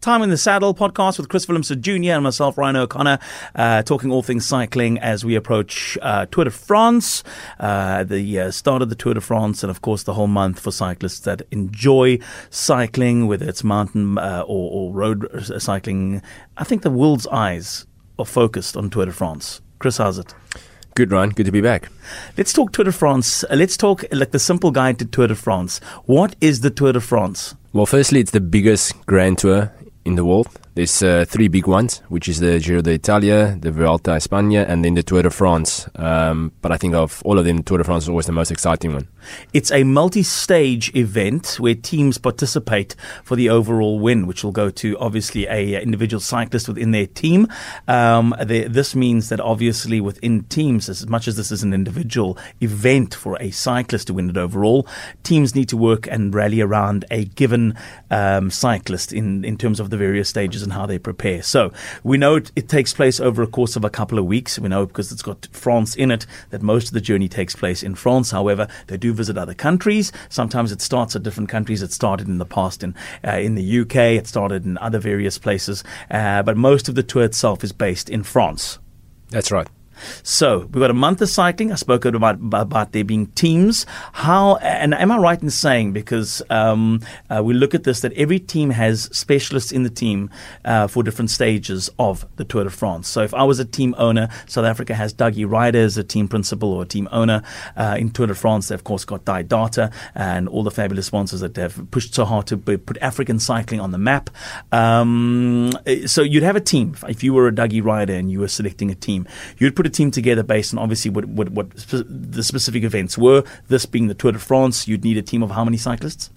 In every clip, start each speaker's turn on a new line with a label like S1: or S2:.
S1: Time in the Saddle podcast with Chris Willemse Jr. and myself, Ryan O'Connor, uh, talking all things cycling as we approach uh, Tour de France, uh, the uh, start of the Tour de France, and of course the whole month for cyclists that enjoy cycling, whether it's mountain uh, or, or, road cycling. I think the world's eyes are focused on Tour de France. Chris, how's it?
S2: Good, Ryan. Good to be back.
S1: Let's talk Tour de France. Uh, let's talk like the simple guide to Tour de France. What is the Tour de France?
S2: Well, firstly, it's the biggest grand tour in the world. There's uh, three big ones, which is the Giro d'Italia, the Vuelta a España, and then the Tour de France. Um, but I think of all of them, Tour de France is always the most exciting one.
S1: It's a multi-stage event where teams participate for the overall win, which will go to obviously a uh, individual cyclist within their team. Um, this means that obviously within teams, as much as this is an individual event for a cyclist to win it overall, teams need to work and rally around a given um, cyclist in in terms of the various stages and how they prepare. So we know it, it takes place over a course of a couple of weeks. We know because it's got France in it that most of the journey takes place in France. However, they do visit other countries. Sometimes it starts at different countries. It started in the past in uh, in the UK. It started in other various places. Uh, but most of the tour itself is based in France.
S2: That's right.
S1: So we've got a month of cycling. I spoke about about there being teams. How and am I right in saying because um, uh, we look at this that every team has specialists in the team uh, for different stages of the Tour de France. So if I was a team owner, South Africa has Dougie Ryder as a team principal or a team owner uh, in Tour de France. They've of course got Data and all the fabulous sponsors that have pushed so hard to put African cycling on the map. Um, so you'd have a team if you were a Dougie Ryder and you were selecting a team. You'd put a team together based on obviously what, what, what spe- the specific events were. This being the Tour de France, you'd need a team of how many cyclists?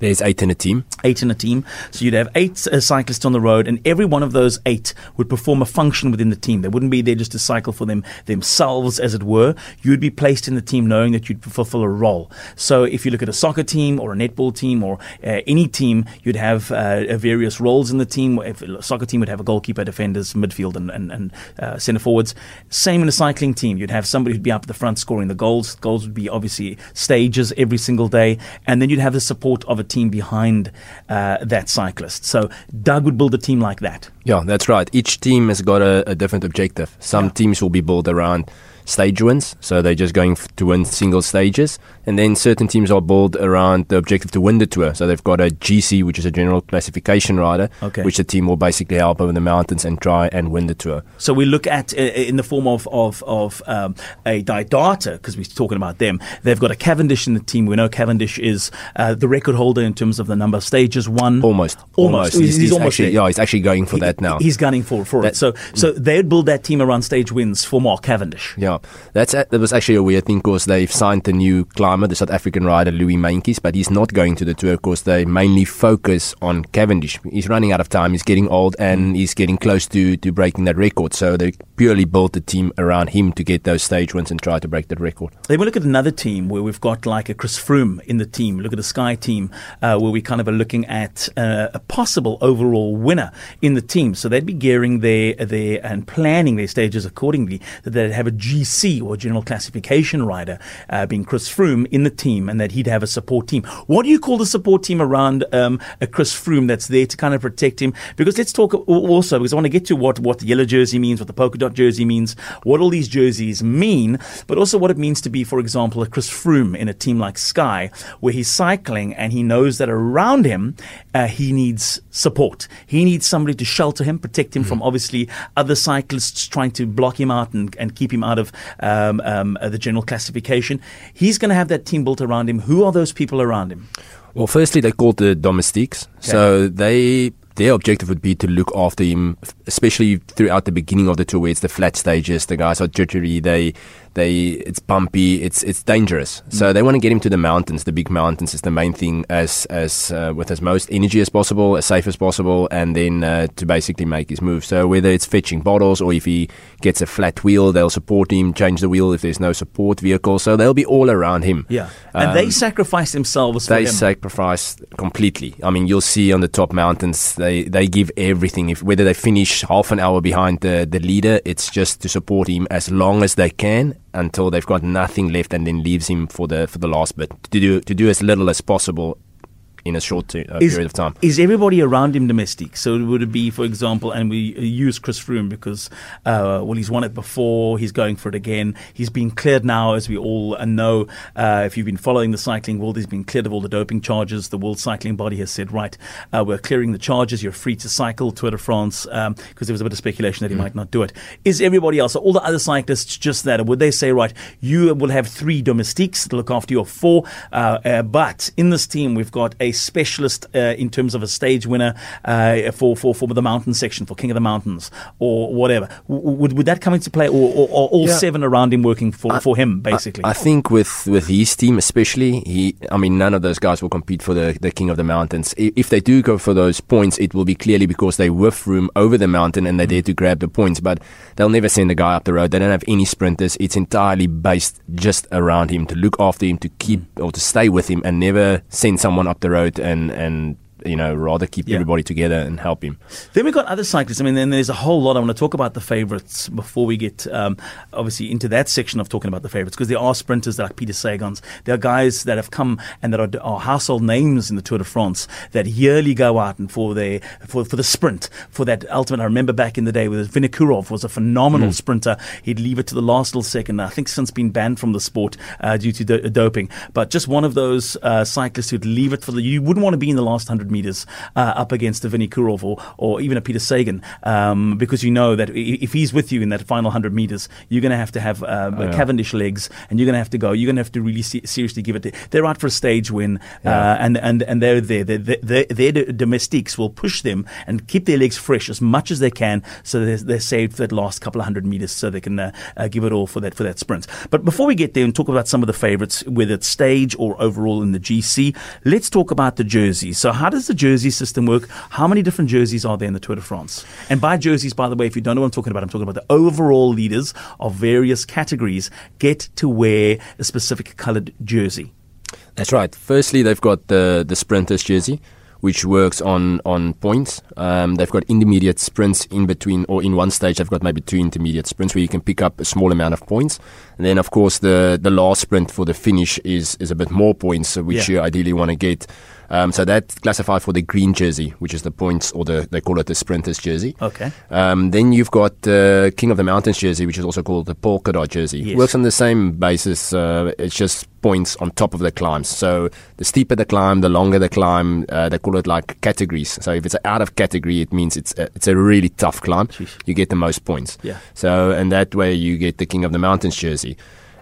S2: There's eight in a team.
S1: Eight in a team. So you'd have eight uh, cyclists on the road, and every one of those eight would perform a function within the team. They wouldn't be there just to cycle for them themselves, as it were. You'd be placed in the team knowing that you'd fulfill a role. So if you look at a soccer team or a netball team or uh, any team, you'd have uh, various roles in the team. If a soccer team would have a goalkeeper, defenders, midfield, and, and, and uh, centre forwards. Same in a cycling team. You'd have somebody who'd be up at the front scoring the goals. Goals would be obviously stages every single day, and then you'd have the support of a team behind uh, that cyclist. So Doug would build a team like that.
S2: Yeah, that's right. Each team has got a, a different objective. Some yeah. teams will be built around stage wins, so they're just going to win single stages. And then certain teams are built around the objective to win the tour. So they've got a GC, which is a general classification rider, okay. which the team will basically help over the mountains and try and win the tour.
S1: So we look at uh, in the form of of, of um, a Didata because we're talking about them. They've got a Cavendish in the team. We know Cavendish is uh, the record holder in terms of the number of stages won.
S2: Almost, almost. almost. He's, he's, he's almost actually, yeah, he's actually going for
S1: he,
S2: that now.
S1: He's gunning for for that, it. So so mm. they'd build that team around stage wins for Mark Cavendish.
S2: Yeah, that's that was actually a weird thing because they've signed the new climber, the South African rider Louis Meintjes, but he's not going to the tour because they mainly focus on Cavendish. He's running out of time, he's getting old, and he's getting close to, to breaking that record. So they purely built the team around him to get those stage wins and try to break that record.
S1: Then we look at another team where we've got like a Chris Froome in the team. Look at the Sky team uh, where we kind of are looking at uh, a possible overall winner in the team. So they'd be gearing their, their and planning their stages accordingly. That they'd have a GC or general classification rider uh, being Chris Froome in the team and that he'd have a support team. What do you call the support team around um, a Chris Froome that's there to kind of protect him? Because let's talk also, because I want to get to what, what the yellow jersey means, what the polka dot jersey means, what all these jerseys mean, but also what it means to be, for example, a Chris Froome in a team like Sky, where he's cycling and he knows that around him uh, he needs support. He needs somebody to shelter him, protect him mm-hmm. from obviously other cyclists trying to block him out and, and keep him out of um, um, uh, the general classification. He's going to have that team built around him. Who are those people around him?
S2: Well, firstly, they're called the domestiques. Okay. So they their objective would be to look after him, especially throughout the beginning of the tour, where it's the flat stages. The guys are jittery. They they it's bumpy, it's it's dangerous. Mm. So they want to get him to the mountains. The big mountains is the main thing, as as uh, with as most energy as possible, as safe as possible, and then uh, to basically make his move. So whether it's fetching bottles or if he gets a flat wheel, they'll support him. Change the wheel if there's no support vehicle. So they'll be all around him.
S1: Yeah, and um, they sacrifice themselves.
S2: They
S1: him.
S2: sacrifice completely. I mean, you'll see on the top mountains, they they give everything. If whether they finish half an hour behind the the leader, it's just to support him as long as they can until they've got nothing left and then leaves him for the for the last bit to do to do as little as possible in a short t- uh,
S1: Is-
S2: period of time.
S1: Is everybody around him domestic? So it would it be, for example, and we uh, use Chris Froome because, uh, well, he's won it before, he's going for it again. He's been cleared now, as we all uh, know. Uh, if you've been following the cycling world, he's been cleared of all the doping charges. The World Cycling Body has said, right, uh, we're clearing the charges. You're free to cycle Tour de France because there was a bit of speculation that he might not do it. Is everybody else, all the other cyclists, just that? Or would they say, right, you will have three domestiques to look after your four, uh, uh, but in this team we've got a specialist uh, in terms of a stage winner uh, for, for for the mountain section, for King of the Mountains, or whatever. W- would would that come into play, or, or, or all
S2: Yeah.
S1: seven around him working for, for him, basically?
S2: I, I think with, with his team especially, he I mean none of those guys will compete for the, the king of the mountains. If they do go for those points, it will be clearly because they whiff room over the mountain and they're there to grab the points. But they'll never send a guy up the road. They don't have any sprinters. It's entirely based just around him to look after him, to keep or to stay with him, and never send someone up the road and and you know rather keep
S1: Yeah.
S2: everybody together and help him.
S1: Then we've got other cyclists. I mean, then there's a whole lot. I want to talk about the favourites before we get um, obviously into that section of talking about the favourites because there are sprinters that like Peter Sagans. There are guys that have come and that are, are household names in the Tour de France that yearly go out and for their for, for the sprint for that ultimate. I remember back in the day with Vinokurov was a phenomenal sprinter. He'd leave it to the last little second. I think since been banned from the sport uh, due to do- doping, but just one of those uh, cyclists who'd leave it for the. You wouldn't want to be in the last hundred meters uh, up against a Vinokurov or, or even a Peter Sagan um, because you know that if he's with you in that final hundred meters, you're going to have to have uh,
S2: yeah.
S1: Cavendish legs, and you're going to have to go. You're going to have to really se- seriously give it. To, They're out for a stage win, uh, and and and they're there. Their their their domestiques will push them and keep their legs fresh as much as they can, so they're, they're saved for that last couple of hundred meters, so they can uh, uh, give it all for that for that sprint. But before we get there and talk about some of the favourites, whether it's stage or overall in the GC, let's talk about the jerseys. So how does the jersey system work? How many different jerseys are there in the Tour de France? And by jerseys, by the way, if you don't know what I'm talking about, I'm talking about the overall leaders of various categories get to wear a specific coloured jersey.
S2: That's right. Firstly, they've got the the sprinters jersey, which works on on points. Um, they've got intermediate sprints in between, or in one stage, they've got maybe two intermediate sprints where you can pick up a small amount of points. And then, of course, the the last sprint for the finish is is a bit more points, which
S1: Yeah.
S2: you ideally want to get. Um, so that classified for the green jersey, which is the points, or the they call it the sprinters jersey.
S1: Okay.
S2: Um, then you've got the King of the Mountains jersey, which is also called the polka dot jersey.
S1: Yes.
S2: Works on the same basis. Uh, it's just points on top of the climbs. So the steeper the climb, the longer the climb. Uh, they call it like categories. So if it's out of category, it means it's a, it's a really tough climb.
S1: Sheesh.
S2: You get the most points.
S1: Yeah.
S2: So and that way you get the King of the Mountains jersey.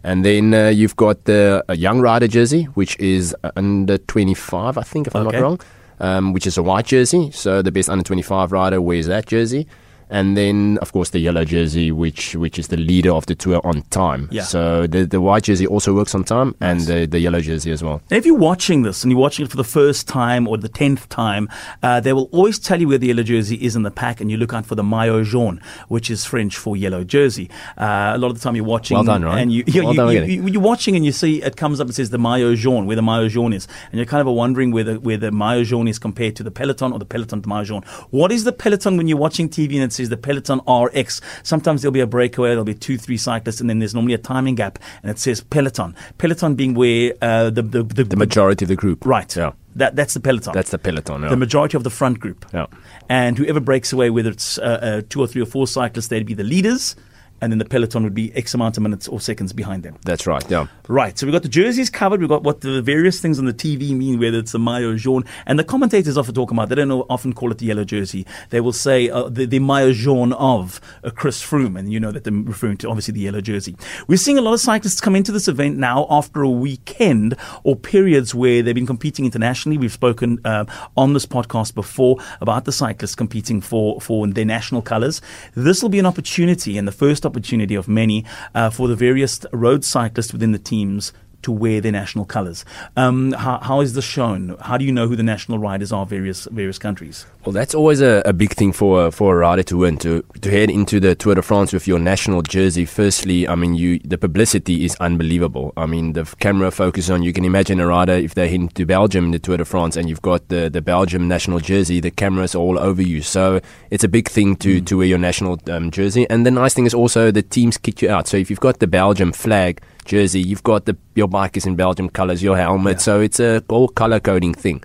S2: And then uh, you've got the a young rider jersey, which is uh, under 25, I think, if I'm
S1: Okay.
S2: not wrong um, which is a white jersey. So the best under 25 rider wears that jersey. And then, of course, the yellow jersey, which which is the leader of the tour on time.
S1: Yeah.
S2: So the the white jersey also works on time, and the, the yellow jersey as well.
S1: If you're watching this and you're watching it for the first time or the tenth time, uh, they will always tell you where the yellow jersey is in the pack, and you look out for the maillot jaune, which is French for yellow jersey. Uh, a lot of the time you're watching,
S2: Well done, Ryan.
S1: and you, you,
S2: Well
S1: you,
S2: done,
S1: you, you, you're watching and you see it comes up and says the maillot jaune, where the maillot jaune is, and you're kind of wondering where the where the maillot jaune is compared to the peloton or the peloton to maillot jaune. What is the peloton when you're watching TV and it says the peloton RX? Sometimes there'll be a breakaway, there'll be two, three cyclists, and then there's normally a timing gap, and it says peloton. Peloton being where uh, the, the the
S2: The majority of the group.
S1: Right.
S2: Yeah.
S1: That, that's the peloton.
S2: That's the peloton. Yeah.
S1: the majority of the front group.
S2: Yeah.
S1: And whoever breaks away, whether it's uh, uh, two or three or four cyclists, they'd be the leaders. And then the peloton would be X amount of minutes or seconds behind them.
S2: That's right. Yeah.
S1: Right. So we've got the jerseys covered. We've got what the various things on the TV mean, whether it's the maillot jaune. And the commentators often talk about, they don't know, often call it the yellow jersey. They will say uh, the, the maillot jaune of uh, Chris Froome. And you know that they're referring to obviously the yellow jersey. We're seeing a lot of cyclists come into this event now after a weekend or periods where they've been competing internationally. We've spoken uh, on this podcast before about the cyclists competing for, for their national colours. This will be an opportunity and the first opportunity of many uh, for the various road cyclists within the teams to wear their national colours. Um, how, how is this shown? How do you know who the national riders are various various countries?
S2: Well, that's always a, a big thing for for a rider to win to to head into the Tour de France with your national jersey. Firstly, I mean, you the publicity is unbelievable. I mean, the camera focus on. You can imagine a rider if they head to Belgium in the Tour de France and you've got the the Belgium national jersey. The cameras are all over you, so it's a big thing to to wear your national um, jersey. And the nice thing is also the teams kick you out. So if you've got the Belgium flag jersey, you've got the your bike is in Belgium colours, your helmet. So it's a all color coding thing.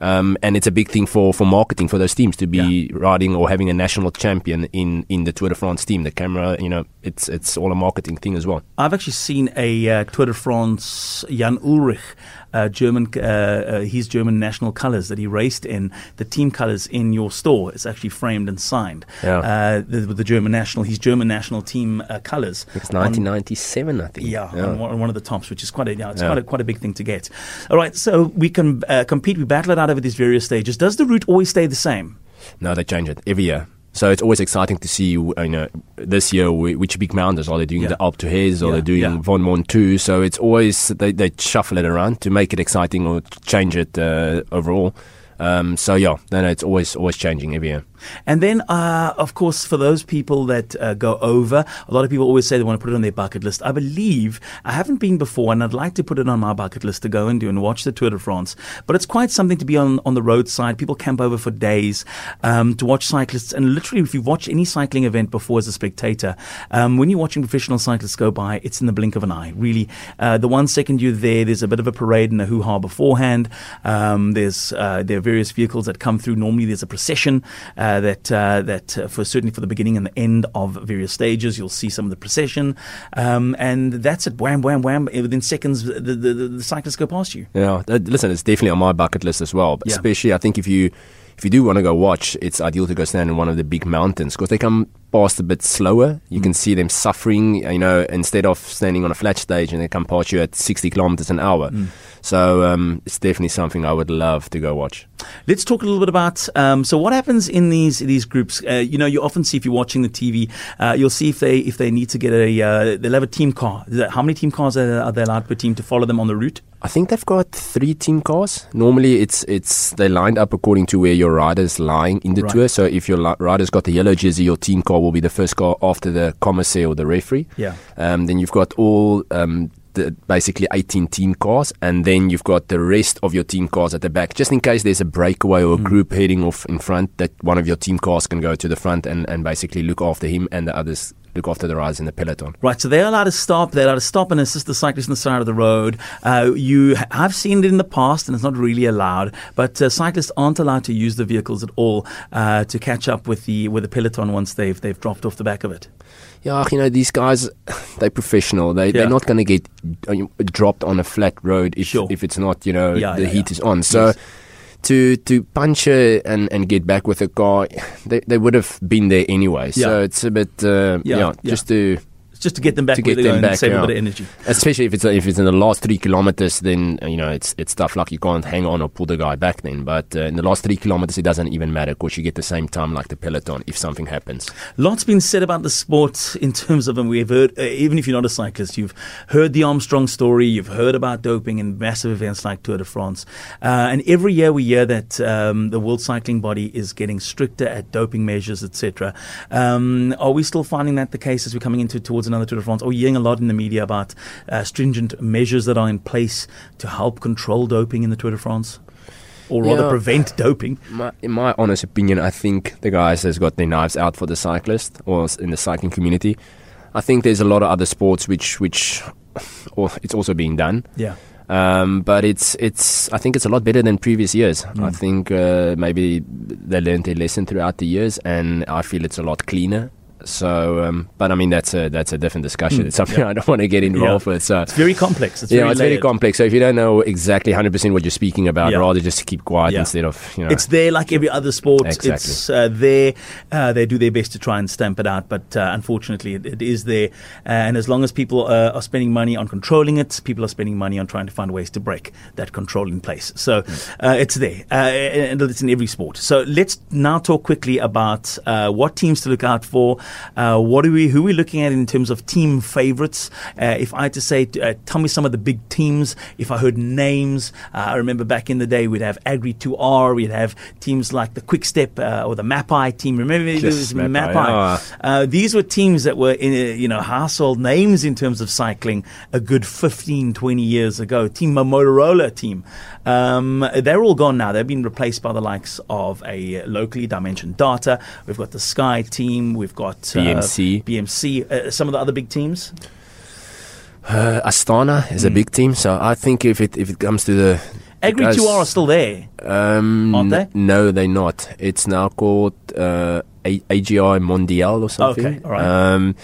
S2: Um, and it's a big thing for, for marketing for those teams to be
S1: Yeah.
S2: riding or having a national champion in, in the Tour de France team. The camera, you know, it's it's all a marketing thing as well.
S1: I've actually seen a uh, Tour de France Jan Ullrich, uh, German, uh, uh, his German national colours that he raced in, the team colours in your store. It's actually framed and signed.
S2: Yeah.
S1: Uh, the, with the German national, his German national team uh, colours.
S2: It's
S1: on-
S2: 1997, I think.
S1: Yeah, On, one, on one of the tops, which is quite a, yeah, it's
S2: Yeah.
S1: quite a quite a big thing to get. All right, so we can uh, compete. We battle it out over these various stages. Does the route always stay the same?
S2: No, they change it every year. So it's always exciting to see, you know, this year whi- which big mountains are they doing
S1: Yeah.
S2: the Alpe d'Huez or
S1: Yeah,
S2: they're doing
S1: yeah.
S2: Von Mont 2. So it's always they, they shuffle it around to make it exciting or change it uh, overall. Um, so yeah, no, no, it's always always changing every year.
S1: And then, uh, of course, for those people that uh, go over, a lot of people always say they want to put it on their bucket list. I believe I haven't been before, and I'd like to put it on my bucket list to go and do and watch the Tour de France. But it's quite something to be on on the roadside. People camp over for days um, to watch cyclists, and literally, if you've watched any cycling event before as a spectator, um, when you're watching professional cyclists go by, it's in the blink of an eye. Really, uh, the one second you're there, there's a bit of a parade and a hoo ha beforehand. Um, there's uh, there are various vehicles that come through. Normally, there's a procession uh, that uh, that uh, for certainly for the beginning and the end of various stages, you'll see some of the procession, um, and that's it. Wham, wham, wham! Within seconds, the, the, the, the cyclists go past you.
S2: Yeah, uh, listen, it's definitely on my bucket list as well.
S1: Yeah.
S2: Especially, I think if you if you do want to go watch, it's ideal to go stand in one of the big mountains because they come past a bit slower. You can see them suffering. You know, instead of standing on a flat stage and they come past you at sixty kilometers an hour. So um, it's definitely something I would love to go watch.
S1: Let's talk a little bit about. Um, so, what happens in these these groups? Uh, you know, you often see if you're watching the TV, uh, you'll see if they if they need to get a uh, they'll have a team car. How many team cars are, are they allowed per team to follow them on the route?
S2: I think they've got three team cars. Normally, it's it's they lined up according to where your rider's lying in the
S1: Right.
S2: tour. So if your li- rider's got the yellow jersey, your team car will be the first car after the commissaire or the referee.
S1: Yeah.
S2: Um, then you've got all um, the, basically 18 team cars, and then you've got the rest of your team cars at the back, just in case there's a breakaway or a group heading off in front. That one of your team cars can go to the front and, and basically look after him, and the others look after the riders in the peloton.
S1: Right, so they're allowed to stop. They're allowed to stop and assist the cyclist on the side of the road. Uh, you, I've seen it in the past, and it's not really allowed. But uh, cyclists aren't allowed to use the vehicles at all uh, to catch up with the with the peloton once they've they've dropped off the back of it.
S2: Yeah, you know these guys, they're professional. They
S1: Yeah.
S2: they're not going to get uh, dropped on a flat road if
S1: Sure.
S2: if it's not you know
S1: Yeah,
S2: the
S1: yeah,
S2: heat is on. So.
S1: Yes.
S2: To to puncture and, and get back with a car, they, they would have been there anyway. So it's a bit uh,
S1: Yeah,
S2: just to
S1: just to get them back
S2: To
S1: where
S2: get
S1: they're
S2: them
S1: going and
S2: back,
S1: save a bit of energy.
S2: especially if it's if it's in the last three kilometers, then you know it's it's tough luck. You can't hang on or pull the guy back then. But uh, in the last three kilometers, it doesn't even matter because you get the same time like the peloton if something happens.
S1: Lots been said about the sport in terms of, and we've heard, uh, even if you're not a cyclist, you've heard the Armstrong story, you've heard about doping in massive events like Tour de France. Uh, and every year we hear that um, the World Cycling Body is getting stricter at doping measures, etc. Um, are we still finding that the case as we're coming into towards another Tour de France? Are we hearing a lot in the media about uh, stringent measures that are in place to help control doping in the Tour de France? Or rather
S2: Yeah.
S1: prevent doping?
S2: My, in my honest opinion, I think the guys has got their knives out for the cyclist or in the cycling community. I think there's a lot of other sports which which or it's also being done.
S1: Yeah.
S2: Um, but it's it's I think it's a lot better than previous years. I think uh, maybe they learned their lesson throughout the years, and I feel it's a lot cleaner. So, um, but I mean that's a that's a different discussion. It's something I don't want to get involved with. So
S1: It's very complex. It's
S2: yeah,
S1: very
S2: it's very complex. So if you don't know exactly 100% what you're speaking about,
S1: Yeah.
S2: rather just keep quiet
S1: Yeah.
S2: instead of you know.
S1: It's there like every other sport.
S2: Exactly.
S1: It's uh, there. Uh, they do their best to try and stamp it out, but uh, unfortunately, it, it is there. Uh, and as long as people uh, are spending money on controlling it, people are spending money on trying to find ways to break that control in place. So uh, it's there, uh, and it's in every sport. So let's now talk quickly about uh, what teams to look out for. Uh, what are we? Who are we looking at in terms of team favorites? Uh, if I had to say, uh, tell me some of the big teams. If I heard names, uh, I remember back in the day we'd have AG2R, we'd have teams like the Quick Step uh, or the Mapei team. Remember there was
S2: Mapei.
S1: Uh, these were teams that were in, uh, you know household names in terms of cycling a good 15, 20 years ago. Team Motorola team. Um, they're all gone now. They've been replaced by the likes of a locally Dimension Data. We've got the Sky team. We've got
S2: BMC.
S1: BMC. Uh, some of the other big teams.
S2: uh, Astana is a
S1: Mm.
S2: big team, so I think if it if it comes to the
S1: Agri
S2: guys-
S1: 2R are still there.
S2: Um,
S1: Aren't they?
S2: No, they're not. It's now called uh, A- AGI Mondial or something.
S1: Okay, all right.
S2: Um,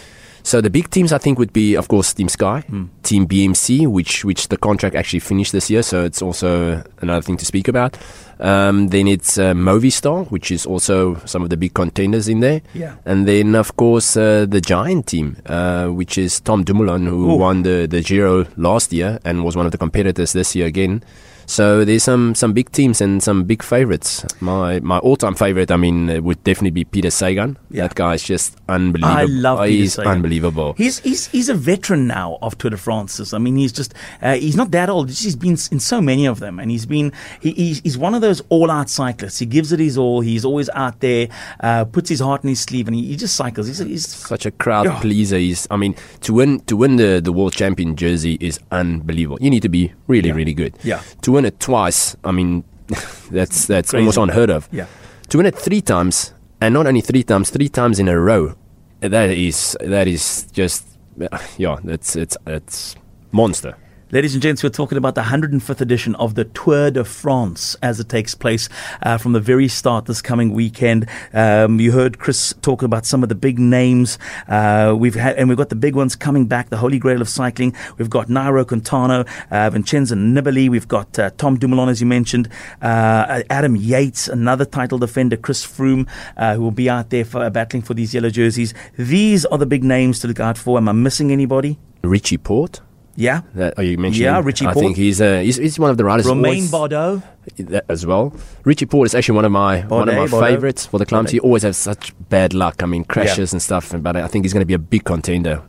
S2: so the big teams, I think, would be, of course, Team Sky,
S1: Hmm.
S2: Team BMC, which which the contract actually finished this year. So it's also another thing to speak about. Um, then it's uh, Movistar, which is also some of the big contenders in there.
S1: Yeah.
S2: And then, of course, uh, the Giant team, uh, which is Tom Dumoulin, who
S1: Ooh.
S2: won the, the Giro last year and was one of the competitors this year again. So there's some, some big teams and some big favorites. My my all time favorite, I mean, uh, would definitely be Peter Sagan.
S1: Yeah.
S2: That guy is just unbelievable.
S1: I love
S2: Oh,
S1: Peter
S2: He's
S1: Sagan.
S2: unbelievable.
S1: He's he's he's a veteran now of Tour de France. I mean, he's just uh, he's not that old. He's been in so many of them, and he's been he, he's, he's one of those all-out cyclists. He gives it his all. He's always out there, uh, puts his heart in his sleeve, and he, he just cycles. He's, he's
S2: Such a crowd
S1: Yeah.
S2: pleaser. He's, I mean, to win to win the, the world champion jersey is unbelievable. You need to be really
S1: Yeah.
S2: really good.
S1: Yeah.
S2: To win it twice, I mean, that's that's
S1: Crazy.
S2: almost unheard of.
S1: yeah.
S2: To win it three times, and not only three times, three times in a row, that is that is just yeah, that's it's it's monster.
S1: Ladies and gents, we're talking about the 105th edition of the Tour de France as it takes place uh, from the very start this coming weekend. Um, you heard Chris talk about some of the big names. Uh, we've had, and we've got the big ones coming back, the holy grail of cycling. We've got Nairo Quintana, uh, Vincenzo Nibali. We've got uh, Tom Dumoulin, as you mentioned, uh, Adam Yates, another title defender, Chris Froome, uh, who will be out there for, battling for these yellow jerseys. These are the big names to look out for. Am I missing anybody?
S2: Richie Porte.
S1: Yeah.
S2: That, are you mentioning?
S1: Yeah, Richie
S2: I
S1: Porte.
S2: think he's, uh, he's he's one of the riders. who
S1: Romain
S2: Bardet. as well. Richie Porte is actually one of my one of my
S1: Bardet.
S2: favorites for the climbs. He always has such bad luck. I mean, crashes and stuff. But I think he's going to be a big contender.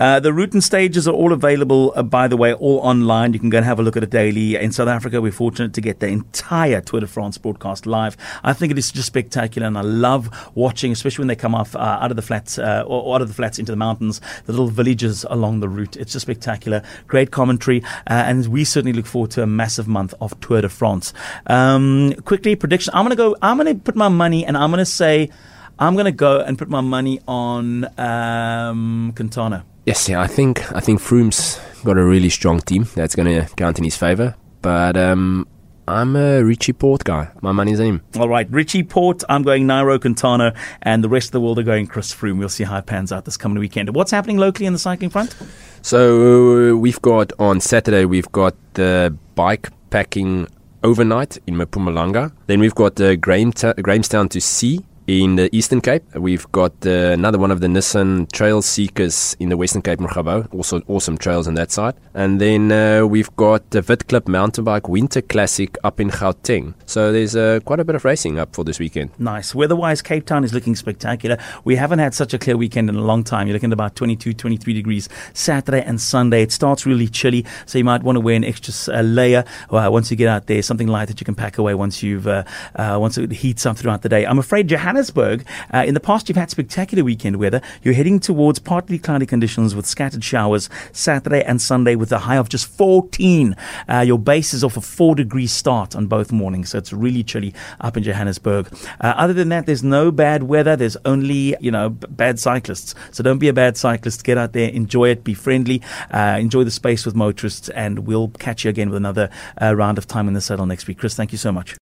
S1: Uh, the route and stages are all available, uh, by the way, all online. You can go and have a look at it daily. In South Africa, we're fortunate to get the entire Tour de France broadcast live. I think it is just spectacular, and I love watching, especially when they come off uh, out of the flats uh, or, out of the flats into the mountains, the little villages along the route. It's just spectacular. Great commentary, uh, and we certainly look forward to a massive month of Tour de France. Um, quickly, prediction. I'm going to go. I'm going to put my money, and I'm going to say. I'm going to go and put my money on um, Quintana.
S2: Yes, yeah, I think I think Froome's got a really strong team that's going to count in his favour. But um, I'm a Richie Porte guy. My money's in him.
S1: All right, Richie Porte. I'm going Nairo Quintana, and the rest of the world are going Chris Froome. We'll see how it pans out this coming weekend. What's happening locally in the cycling front?
S2: So uh, we've got on Saturday we've got the bike packing overnight in Mpumalanga. Then we've got uh, Grahamta- Grahamstown to sea in the Eastern Cape. We've got uh, another one of the Nissan Trail Seekers in the Western Cape, Murgabo. Also awesome trails on that side. And then uh, we've got the Vitclip Mountain Bike Winter Classic up in Gauteng. So there's uh, quite a bit of racing up for this weekend.
S1: Nice. Weather-wise, Cape Town is looking spectacular. We haven't had such a clear weekend in a long time. You're looking at about 22, 23 degrees Saturday and Sunday. It starts really chilly, so you might want to wear an extra layer uh, once you get out there. Something light that you can pack away once you've uh, uh, once it heats up throughout the day. I'm afraid Johannesburg. Uh, in the past, you've had spectacular weekend weather. You're heading towards partly cloudy conditions with scattered showers Saturday and Sunday with a high of just 14. Uh, your base is off a four degree start on both mornings, so it's really chilly up in Johannesburg. Uh, other than that, there's no bad weather. There's only you know b- bad cyclists. So don't be a bad cyclist. Get out there, enjoy it, be friendly, uh, enjoy the space with motorists, and we'll catch you again with another uh, round of time in the saddle next week. Chris, thank you so much.